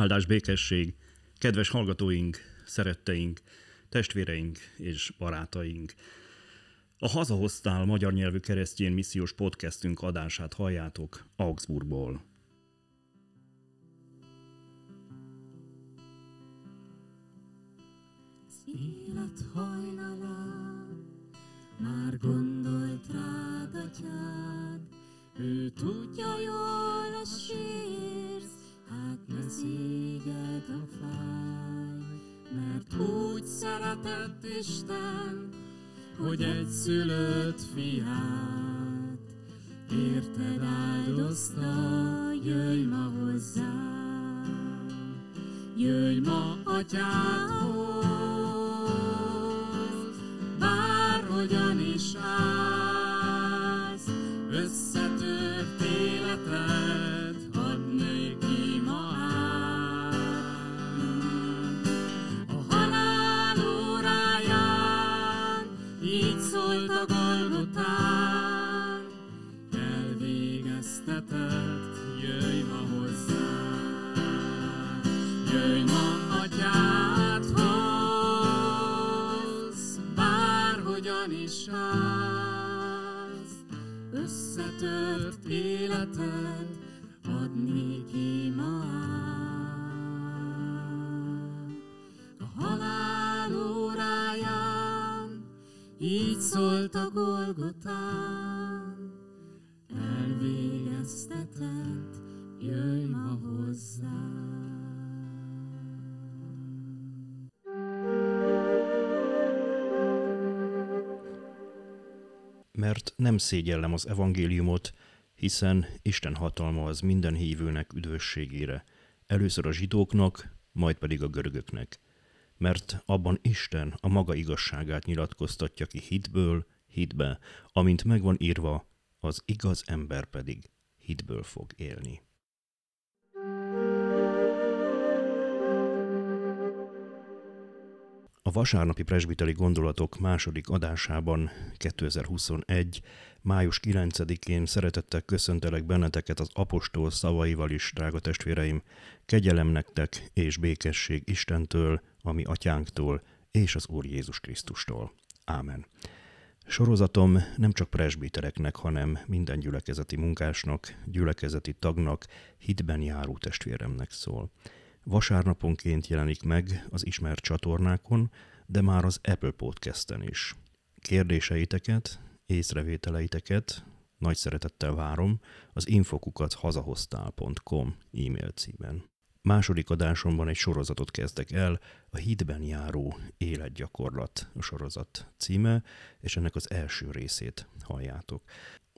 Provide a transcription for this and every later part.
Áldás békesség, kedves hallgatóink, szeretteink, testvéreink és barátaink. A Hazahoztál magyar nyelvű keresztjén missziós podcastünk adását halljátok Augsburgból. Élet hajnalán már gondolt rád atyád, ő tudja jól a sírsz, hát ne szégyed a fáj, mert úgy szeretett Isten, hogy egy szülött fiát, érted áldozta, jöjj ma hozzám. Jöjj ma atyádhoz, bárhogyan is állsz, összetört hozzám. Mert nem szégyellem az evangéliumot, hiszen Isten hatalma az minden hívőnek üdvösségére, először a zsidóknak, majd pedig a görögöknek. Mert abban Isten a maga igazságát nyilatkoztatja ki hitből, hitbe, amint megvan írva, az igaz ember pedig hitből fog élni. A vasárnapi presbiteri gondolatok második adásában 2021. május 9-én szeretettel köszöntelek benneteket az apostol szavaival is, drága testvéreim, kegyelem és békesség Istentől, ami atyánktól és az Úr Jézus Krisztustól. Ámen. Sorozatom nem csak presbitereknek, hanem minden gyülekezeti munkásnak, gyülekezeti tagnak, hitben járó testvéremnek szól. Vasárnaponként jelenik meg az ismert csatornákon, de már az Apple Podcast-en is. Kérdéseiteket, észrevételeiteket nagy szeretettel várom az infokukat hazahoztál.com e-mail címen. Második adásomban egy sorozatot kezdek el, a Hitben járó életgyakorlat a sorozat címe, és ennek az első részét halljátok.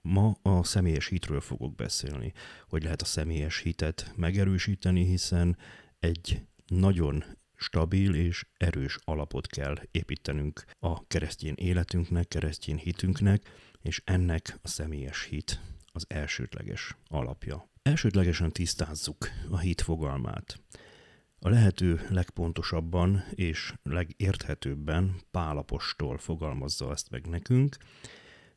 Ma a személyes hitről fogok beszélni, hogy lehet a személyes hitet megerősíteni, hiszen egy nagyon stabil és erős alapot kell építenünk a keresztény életünknek, keresztény hitünknek, és ennek a személyes hit az elsődleges alapja. Elsődlegesen tisztázzuk a hit fogalmát. A lehető legpontosabban és legérthetőbben Pálapostól fogalmazza ezt meg nekünk,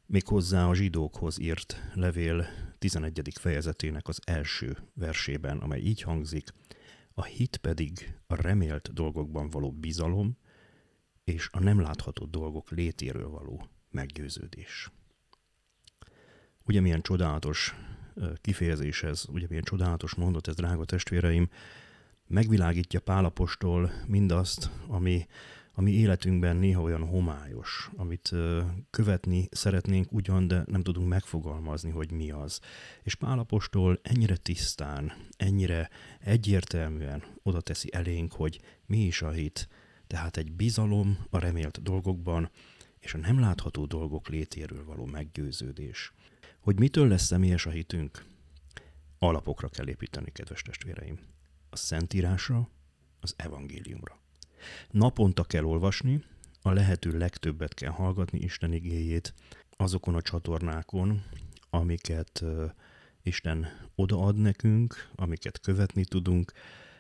méghozzá a zsidókhoz írt levél 11. fejezetének az első versében, amely így hangzik – a hit pedig a remélt dolgokban való bizalom, és a nem látható dolgok létéről való meggyőződés. Ugye milyen csodálatos kifejezés ez, ugye milyen csodálatos mondat ez, drága testvéreim, megvilágítja Pálapostól mindazt, ami a mi életünkben néha olyan homályos, amit követni szeretnénk ugyan, de nem tudunk megfogalmazni, hogy mi az. És Pálapostól ennyire tisztán, ennyire egyértelműen oda teszi elénk, hogy mi is a hit, tehát egy bizalom a remélt dolgokban, és a nem látható dolgok létéről való meggyőződés. Hogy mitől lesz személyes a hitünk? Alapokra kell építeni, kedves testvéreim. A Szentírásra, az evangéliumra. Naponta kell olvasni, a lehető legtöbbet kell hallgatni Isten igéjét azokon a csatornákon, amiket Isten odaad nekünk, amiket követni tudunk,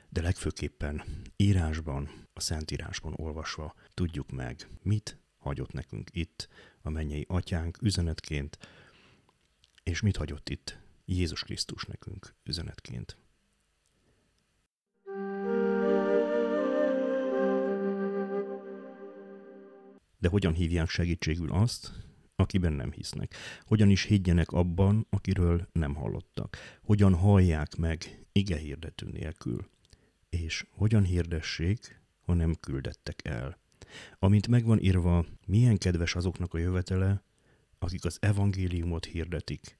de legfőképpen írásban, a Szentírásban olvasva tudjuk meg, mit hagyott nekünk itt a mennyei atyánk üzenetként, és mit hagyott itt Jézus Krisztus nekünk üzenetként. De hogyan hívják segítségül azt, akiben nem hisznek? Hogyan is higgyenek abban, akiről nem hallottak? Hogyan hallják meg ige hirdető nélkül? És hogyan hirdessék, ha nem küldettek el? Amint megvan írva, milyen kedves azoknak a jövetele, akik az evangéliumot hirdetik.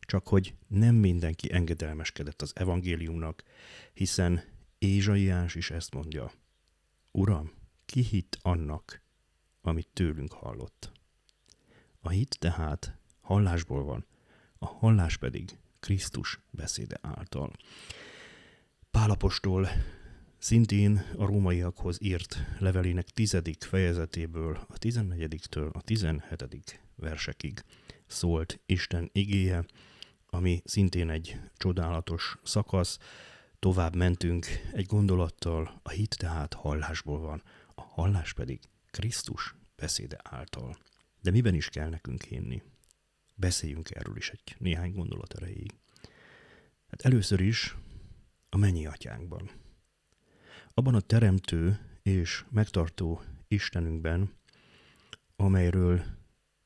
Csak hogy nem mindenki engedelmeskedett az evangéliumnak, hiszen Ézsaiás is ezt mondja. Uram, ki hitt annak, amit tőlünk hallott? A hit tehát hallásból van, a hallás pedig Krisztus beszéde által. Pálapostól szintén a rómaiakhoz írt levelének tizedik fejezetéből a tizennegyediktől a tizenhetedik versekig szólt Isten igéje, ami szintén egy csodálatos szakasz. Tovább mentünk egy gondolattal, a hit tehát hallásból van, a hallás pedig Krisztus beszéde által. De miben is kell nekünk hinni? Beszéljünk erről is egy néhány gondolat erejéig. Hát először is a mennyi atyánkban. Abban a teremtő és megtartó Istenünkben, amelyről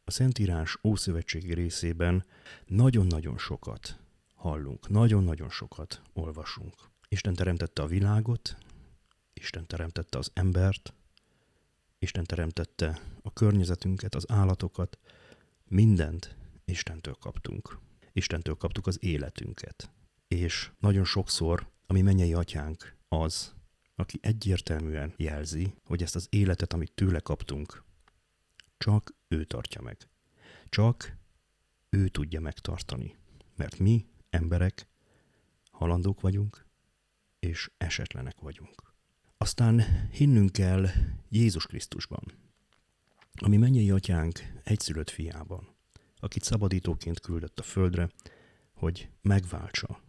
a Szentírás Ószövetségi részében nagyon-nagyon sokat hallunk, nagyon-nagyon sokat olvasunk. Isten teremtette a világot, Isten teremtette az embert, Isten teremtette a környezetünket, az állatokat, mindent Istentől kaptunk. Istentől kaptuk az életünket. És nagyon sokszor a mi mennyei atyánk az, aki egyértelműen jelzi, hogy ezt az életet, amit tőle kaptunk, csak ő tartja meg. Csak ő tudja megtartani. Mert mi, emberek, halandók vagyunk, és esetlenek vagyunk. Aztán hinnünk kell Jézus Krisztusban, ami mennyei atyánk egyszülött fiában, akit szabadítóként küldött a földre, hogy megváltsa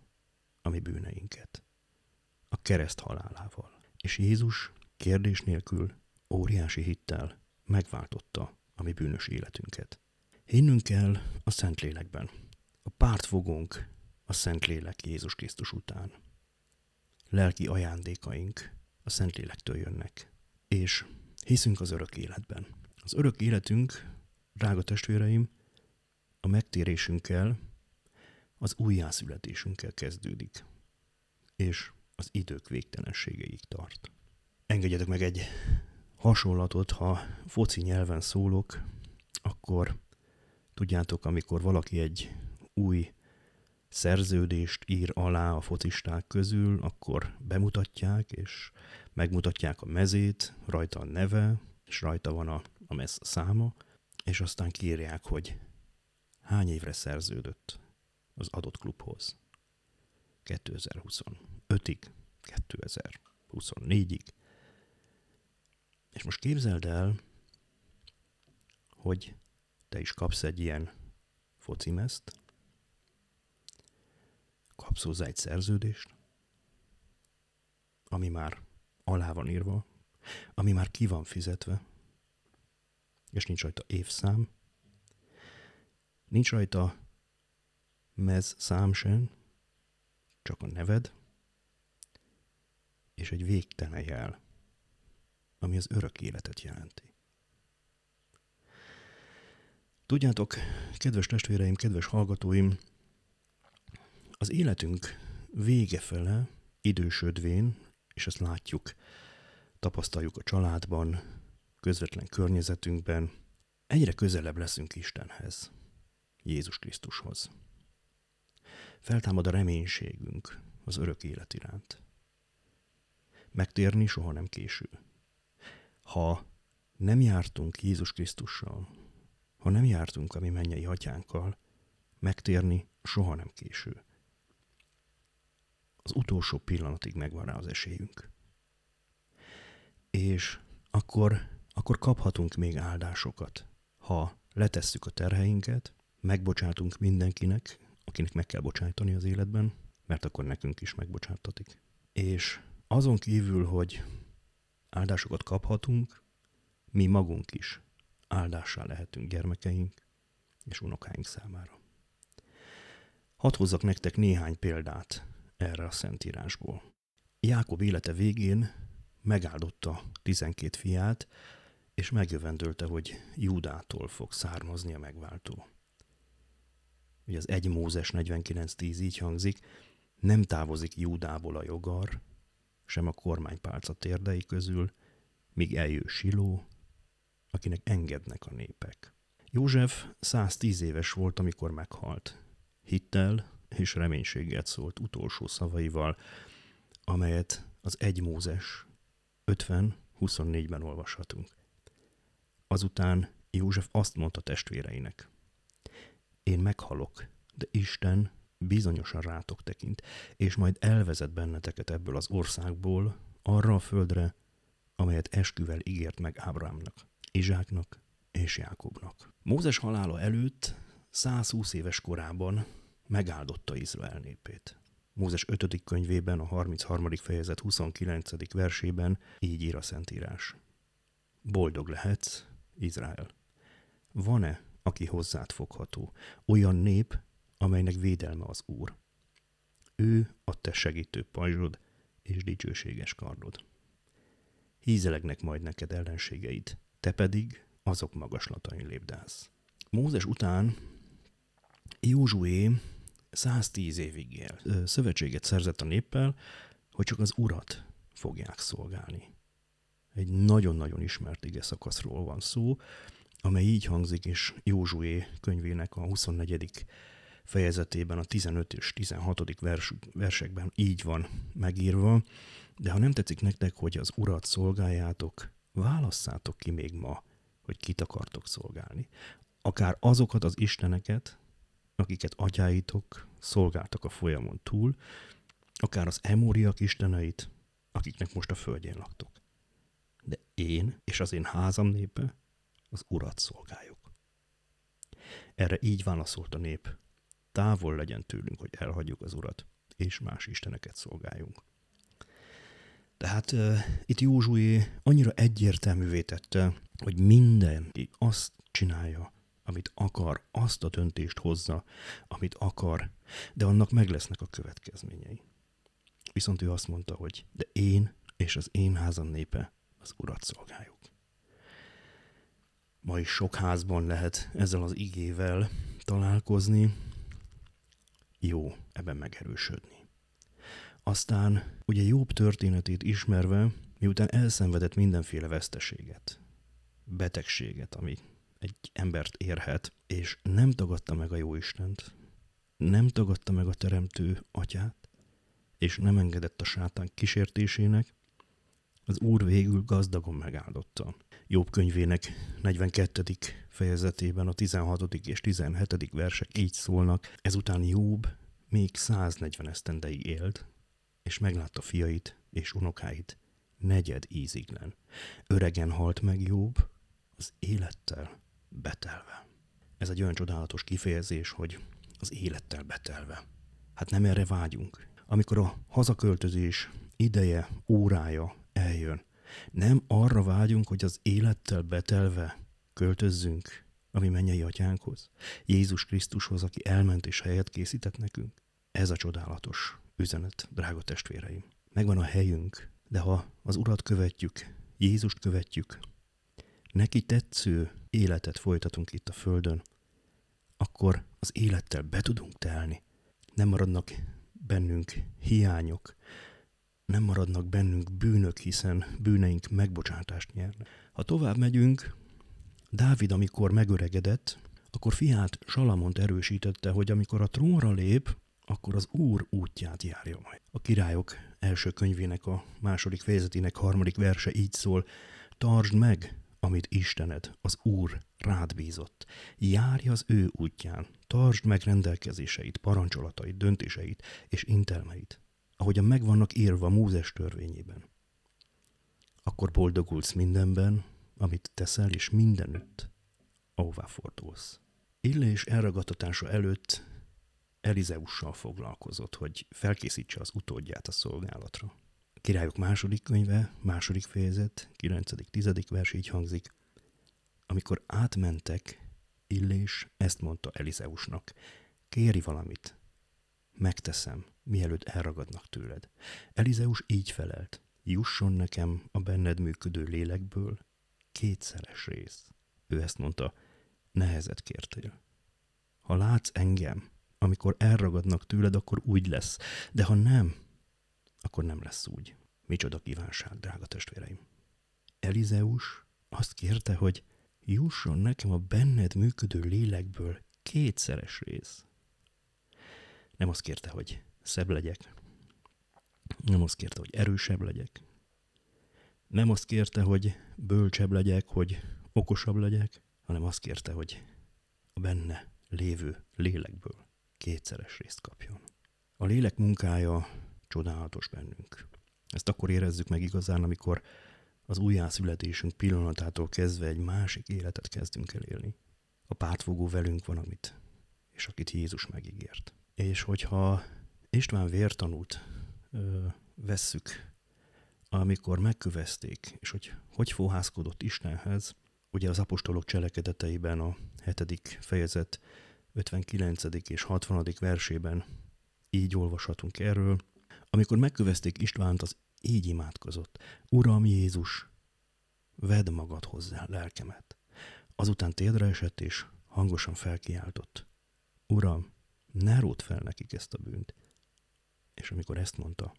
a mi bűneinket a kereszt halálával. És Jézus kérdés nélkül, óriási hittel megváltotta a mi bűnös életünket. Hinnünk kell a Szentlélekben. A pártfogónk a Szentlélek Jézus Krisztus után. Lelki ajándékaink a Szentlélektől jönnek. És hiszünk az örök életben. Az örök életünk, drága testvéreim, a megtérésünkkel, az újjászületésünkkel kezdődik. És az idők végtelenségeig tart. Engedjetek meg egy hasonlatot, ha foci nyelven szólok, akkor tudjátok, amikor valaki egy új szerződést ír alá a focisták közül, akkor bemutatják, és megmutatják a mezét, rajta a neve, és rajta van a, a mez száma, és aztán kírják, hogy hány évre szerződött az adott klubhoz. 2025-ig, 2024-ig. És most képzeld el, hogy te is kapsz egy ilyen focimezt, kapsz hozzá egy szerződést, ami már alá van írva, ami már ki van fizetve, és nincs rajta évszám, nincs rajta mez szám sem, csak a neved, és egy végtelen jel, ami az örök életet jelenti. Tudjátok, kedves testvéreim, kedves hallgatóim, az életünk vége fele idősödvén, és ezt látjuk, tapasztaljuk a családban, közvetlen környezetünkben, egyre közelebb leszünk Istenhez, Jézus Krisztushoz. Feltámad a reménységünk az örök élet iránt. Megtérni soha nem késő. Ha nem jártunk Jézus Krisztussal, ha nem jártunk a mi mennyei atyánkkal, megtérni soha nem késő. Az utolsó pillanatig megvan rá az esélyünk. És akkor, akkor kaphatunk még áldásokat, ha letesszük a terheinket, megbocsátunk mindenkinek, akinek meg kell bocsájtani az életben, mert akkor nekünk is megbocsátatik. És azon kívül, hogy áldásokat kaphatunk, mi magunk is áldássá lehetünk gyermekeink és unokáink számára. Hadd hozzak nektek néhány példát erre a szentírásból. Jákob élete végén megáldotta 12 fiát, és megjövendölte, hogy Júdától fog származni a megváltó. Ugye az 1 Mózes 49.10 így hangzik, nem távozik Júdából a jogar, sem a kormánypálca térdei közül, míg eljő Siló, akinek engednek a népek. József 110 éves volt, amikor meghalt. Hittel és reménységet szólt utolsó szavaival, amelyet az 1 Mózes 50-24-ben olvashatunk. Azután József azt mondta testvéreinek, én meghalok, de Isten bizonyosan rátok tekint, és majd elvezet benneteket ebből az országból arra a földre, amelyet esküvel ígért meg Ábrahámnak, Izsáknak és Jákobnak. Mózes halála előtt 120 éves korában megáldotta Izrael népét. Mózes 5. könyvében, a 33. fejezet 29. versében így ír a Szentírás. Boldog lehetsz, Izrael. Van-e, aki hozzád fogható, olyan nép, amelynek védelme az Úr? Ő a te segítő pajzsod és dicsőséges kardod. Hízelegnek majd neked ellenségeid, te pedig azok magaslatain lépdász. Mózes után Józsué 110 évig él. Szövetséget szerzett a néppel, hogy csak az urat fogják szolgálni. Egy nagyon-nagyon ismert ige szakaszról van szó, amely így hangzik, és Józsué könyvének a 24. fejezetében, a 15 és 16. Vers, versekben így van megírva, de ha nem tetszik nektek, hogy az urat szolgáljátok, válasszátok ki még ma, hogy kit akartok szolgálni. Akár azokat az isteneket, akiket atyáitok szolgáltak a folyamon túl, akár az emóriak isteneit, akiknek most a földjén laktok. De én és az én házam népe az urat szolgáljuk. Erre így válaszolt a nép, távol legyen tőlünk, hogy elhagyjuk az urat, és más isteneket szolgáljunk. Tehát uh, itt Józsué annyira egyértelművé tette, hogy mindenki azt csinálja, amit akar, azt a döntést hozza, amit akar, de annak meg lesznek a következményei. Viszont ő azt mondta, hogy de én és az én házam népe az urat szolgáljuk. Ma is sok házban lehet ezzel az igével találkozni, jó ebben megerősödni. Aztán ugye Jobb történetét ismerve, miután elszenvedett mindenféle veszteséget, betegséget, ami egy embert érhet, és nem tagadta meg a jó Istent, nem tagadta meg a teremtő atyát, és nem engedett a sátán kísértésének, az Úr végül gazdagon megáldotta. Jobb könyvének 42. fejezetében a 16. és 17. versek így szólnak, ezután Jobb még 140 esztendeig élt, és meglátta fiait és unokáit negyed íziglen. Öregen halt meg Jobb az élettel betelve. Ez egy olyan csodálatos kifejezés, hogy az élettel betelve. Hát nem erre vágyunk. Amikor a hazaköltözés ideje, órája eljön, nem arra vágyunk, hogy az élettel betelve költözzünk a mi mennyei atyánkhoz, Jézus Krisztushoz, aki elment és helyet készített nekünk. Ez a csodálatos üzenet, drága testvéreim. Megvan a helyünk, de ha az Urat követjük, Jézust követjük, neki tetsző életet folytatunk itt a Földön, akkor az élettel be tudunk telni. Nem maradnak bennünk hiányok, nem maradnak bennünk bűnök, hiszen bűneink megbocsátást nyernek. Ha tovább megyünk, Dávid, amikor megöregedett, akkor fiát Salamont erősítette, hogy amikor a trónra lép, akkor az Úr útját járja majd. A királyok első könyvének a második fejezetének harmadik verse így szól, tartsd meg, amit Istened, az Úr rád bízott. Járj az ő útján, tartsd meg rendelkezéseit, parancsolatait, döntéseit és intelmeit, ahogyan meg vannak írva Mózes törvényében. Akkor boldogulsz mindenben, amit teszel, és mindenütt, ahová fordulsz. Illés elragadtatása előtt Elizeussal foglalkozott, hogy felkészítse az utódját a szolgálatra. Királyok második könyve, második fejezet, 9.-10. vers így hangzik. Amikor átmentek, Illés ezt mondta Elizeusnak. Kéri valamit. Megteszem, mielőtt elragadnak tőled. Elizeus így felelt. Jusson nekem a benned működő lélekből kétszeres rész. Ő ezt mondta, nehezet kértél. Ha látsz engem, amikor elragadnak tőled, akkor úgy lesz. De ha nem, akkor nem lesz úgy. Micsoda kívánság, drága testvéreim. Elizeus azt kérte, hogy jusson nekem a benned működő lélekből kétszeres rész. Nem azt kérte, hogy szebb legyek. Nem azt kérte, hogy erősebb legyek. Nem azt kérte, hogy bölcsebb legyek, hogy okosabb legyek, hanem azt kérte, hogy a benne lévő lélekből kétszeres részt kapjon. A lélek munkája csodálatos bennünk. Ezt akkor érezzük meg igazán, amikor az újjászületésünk pillanatától kezdve egy másik életet kezdünk el élni. A pártfogó velünk van, amit, és akit Jézus megígért. És hogyha István vértanút ö, vesszük, amikor megkövezték, és hogy hogy fohászkodott Istenhez, ugye az apostolok cselekedeteiben a hetedik fejezet 59. és 60. versében így olvashatunk erről. Amikor megkövezték Istvánt, az így imádkozott. Uram Jézus, vedd magad hozzá lelkemet. Azután térdre esett, és hangosan felkiáltott. Uram, ne ród fel nekik ezt a bűnt. És amikor ezt mondta,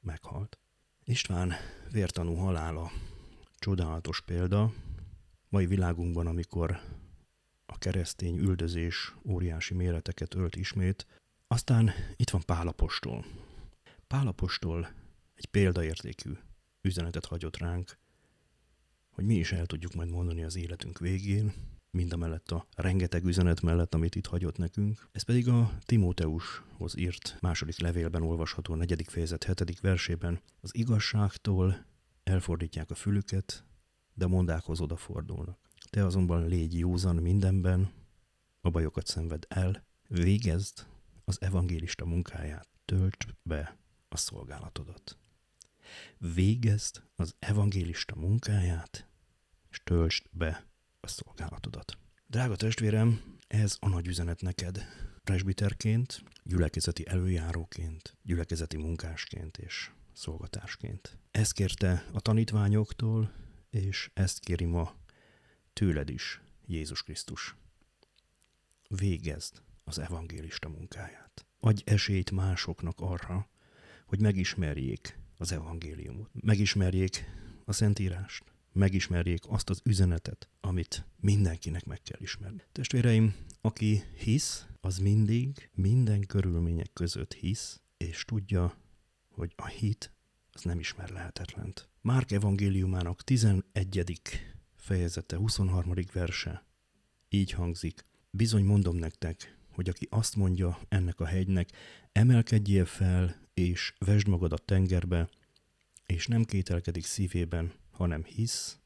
meghalt. István vértanú halála csodálatos példa. Mai világunkban, amikor a keresztény üldözés óriási méreteket ölt ismét, aztán itt van Pálapostól. Pálapostól egy példaértékű üzenetet hagyott ránk, hogy mi is el tudjuk majd mondani az életünk végén, mind a mellett a rengeteg üzenet mellett, amit itt hagyott nekünk. Ez pedig a Timóteushoz írt második levélben olvasható negyedik fejezet hetedik versében. Az igazságtól elfordítják a fülüket, de mondákhoz odafordulnak. Te azonban légy józan mindenben, a bajokat szenved el, végezd az evangélista munkáját, töltsd be a szolgálatodat. Végezd az evangélista munkáját, és töltsd be a szolgálatodat. Drága testvérem, ez a nagy üzenet neked, presbiterként, gyülekezeti előjáróként, gyülekezeti munkásként és szolgatásként. Ezt kérte a tanítványoktól, és ezt kéri ma tőled is, Jézus Krisztus. Végezd az evangélista munkáját. Adj esélyt másoknak arra, hogy megismerjék az evangéliumot, megismerjék a Szentírást, megismerjék azt az üzenetet, amit mindenkinek meg kell ismerni. Testvéreim, aki hisz, az mindig, minden körülmények között hisz, és tudja, hogy a hit az nem ismer lehetetlent. Márk evangéliumának 11. fejezete, 23. verse így hangzik. Bizony mondom nektek, hogy aki azt mondja ennek a hegynek, emelkedjél fel, és vesd magad a tengerbe, és nem kételkedik szívében, hanem hisz,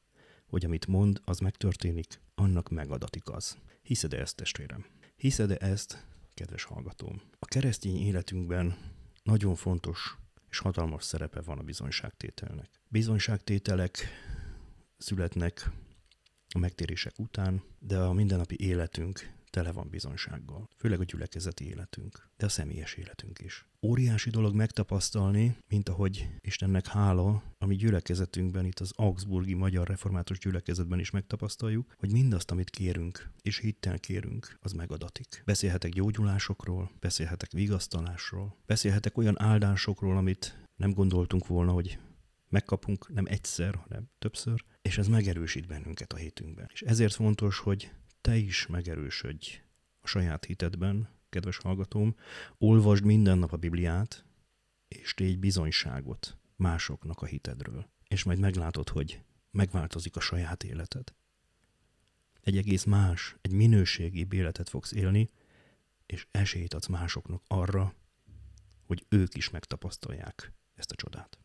hogy amit mond, az megtörténik, annak megadatik az. Hiszed-e ezt, testvérem? Hiszed-e ezt, kedves hallgatóm? A keresztény életünkben nagyon fontos és hatalmas szerepe van a bizonyságtételnek. Bizonyságtételek születnek a megtérések után, de a mindennapi életünk tele van bizonysággal. Főleg a gyülekezeti életünk, de a személyes életünk is. Óriási dolog megtapasztalni, mint ahogy Istennek hála, ami gyülekezetünkben, itt az Augsburgi Magyar Református gyülekezetben is megtapasztaljuk, hogy mindazt, amit kérünk, és hittel kérünk, az megadatik. Beszélhetek gyógyulásokról, beszélhetek vigasztalásról, beszélhetek olyan áldásokról, amit nem gondoltunk volna, hogy megkapunk nem egyszer, hanem többször, és ez megerősít bennünket a hétünkben. És ezért fontos, hogy te is megerősödj a saját hitedben, kedves hallgatóm, olvasd minden nap a Bibliát, és tégy bizonyságot másoknak a hitedről. És majd meglátod, hogy megváltozik a saját életed. Egy egész más, egy minőségi életet fogsz élni, és esélyt adsz másoknak arra, hogy ők is megtapasztalják ezt a csodát.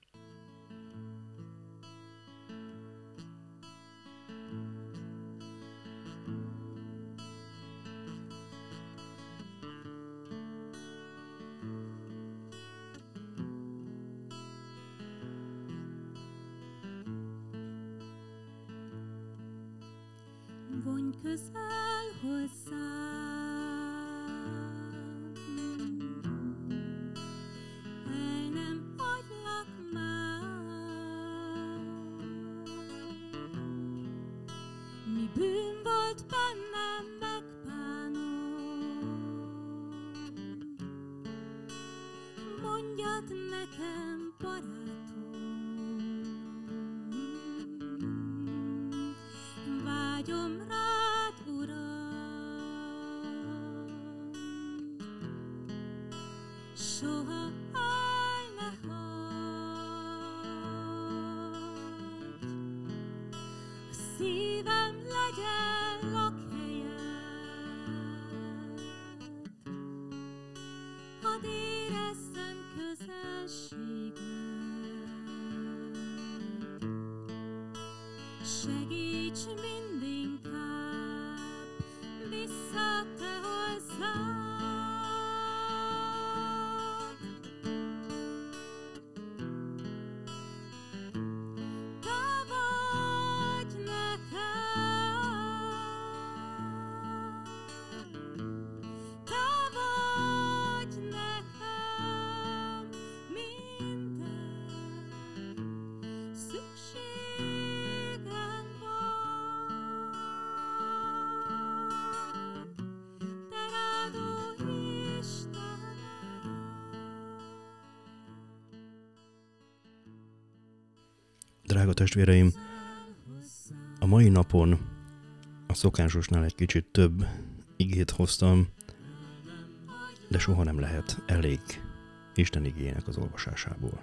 Közel hozzám. Segíts mindinkább Drága testvéreim, a mai napon a szokásosnál egy kicsit több igét hoztam, de soha nem lehet elég Isten igének az olvasásából,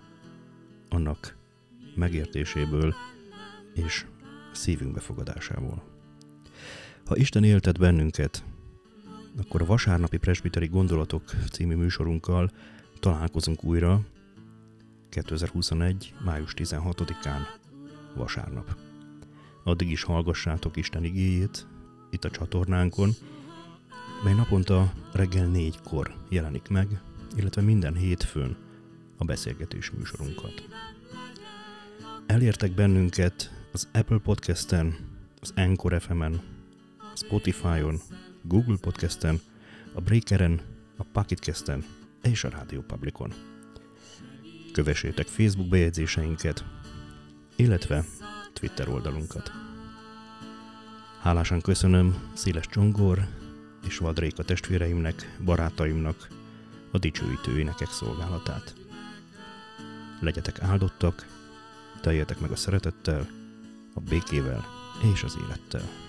annak megértéséből és szívünk befogadásából. Ha Isten éltet bennünket, akkor a vasárnapi presbiteri gondolatok című műsorunkkal találkozunk újra 2021. május 16-án, vasárnap. Addig is hallgassátok Isten igéjét itt a csatornánkon, mely naponta reggel négykor jelenik meg, illetve minden hétfőn a beszélgetés műsorunkat. Elértek bennünket az Apple Podcasten, az Anchor FM-en, Spotify-on, Google Podcasten, a Breakeren, a Pocketcasten és a Radio Publicon. Kövessétek Facebook bejegyzéseinket, illetve Twitter oldalunkat. Hálásan köszönöm Széles Csongor és Vadréka testvéreimnek, barátaimnak a dicsőítő énekek szolgálatát. Legyetek áldottak, teljetek meg a szeretettel, a békével és az élettel.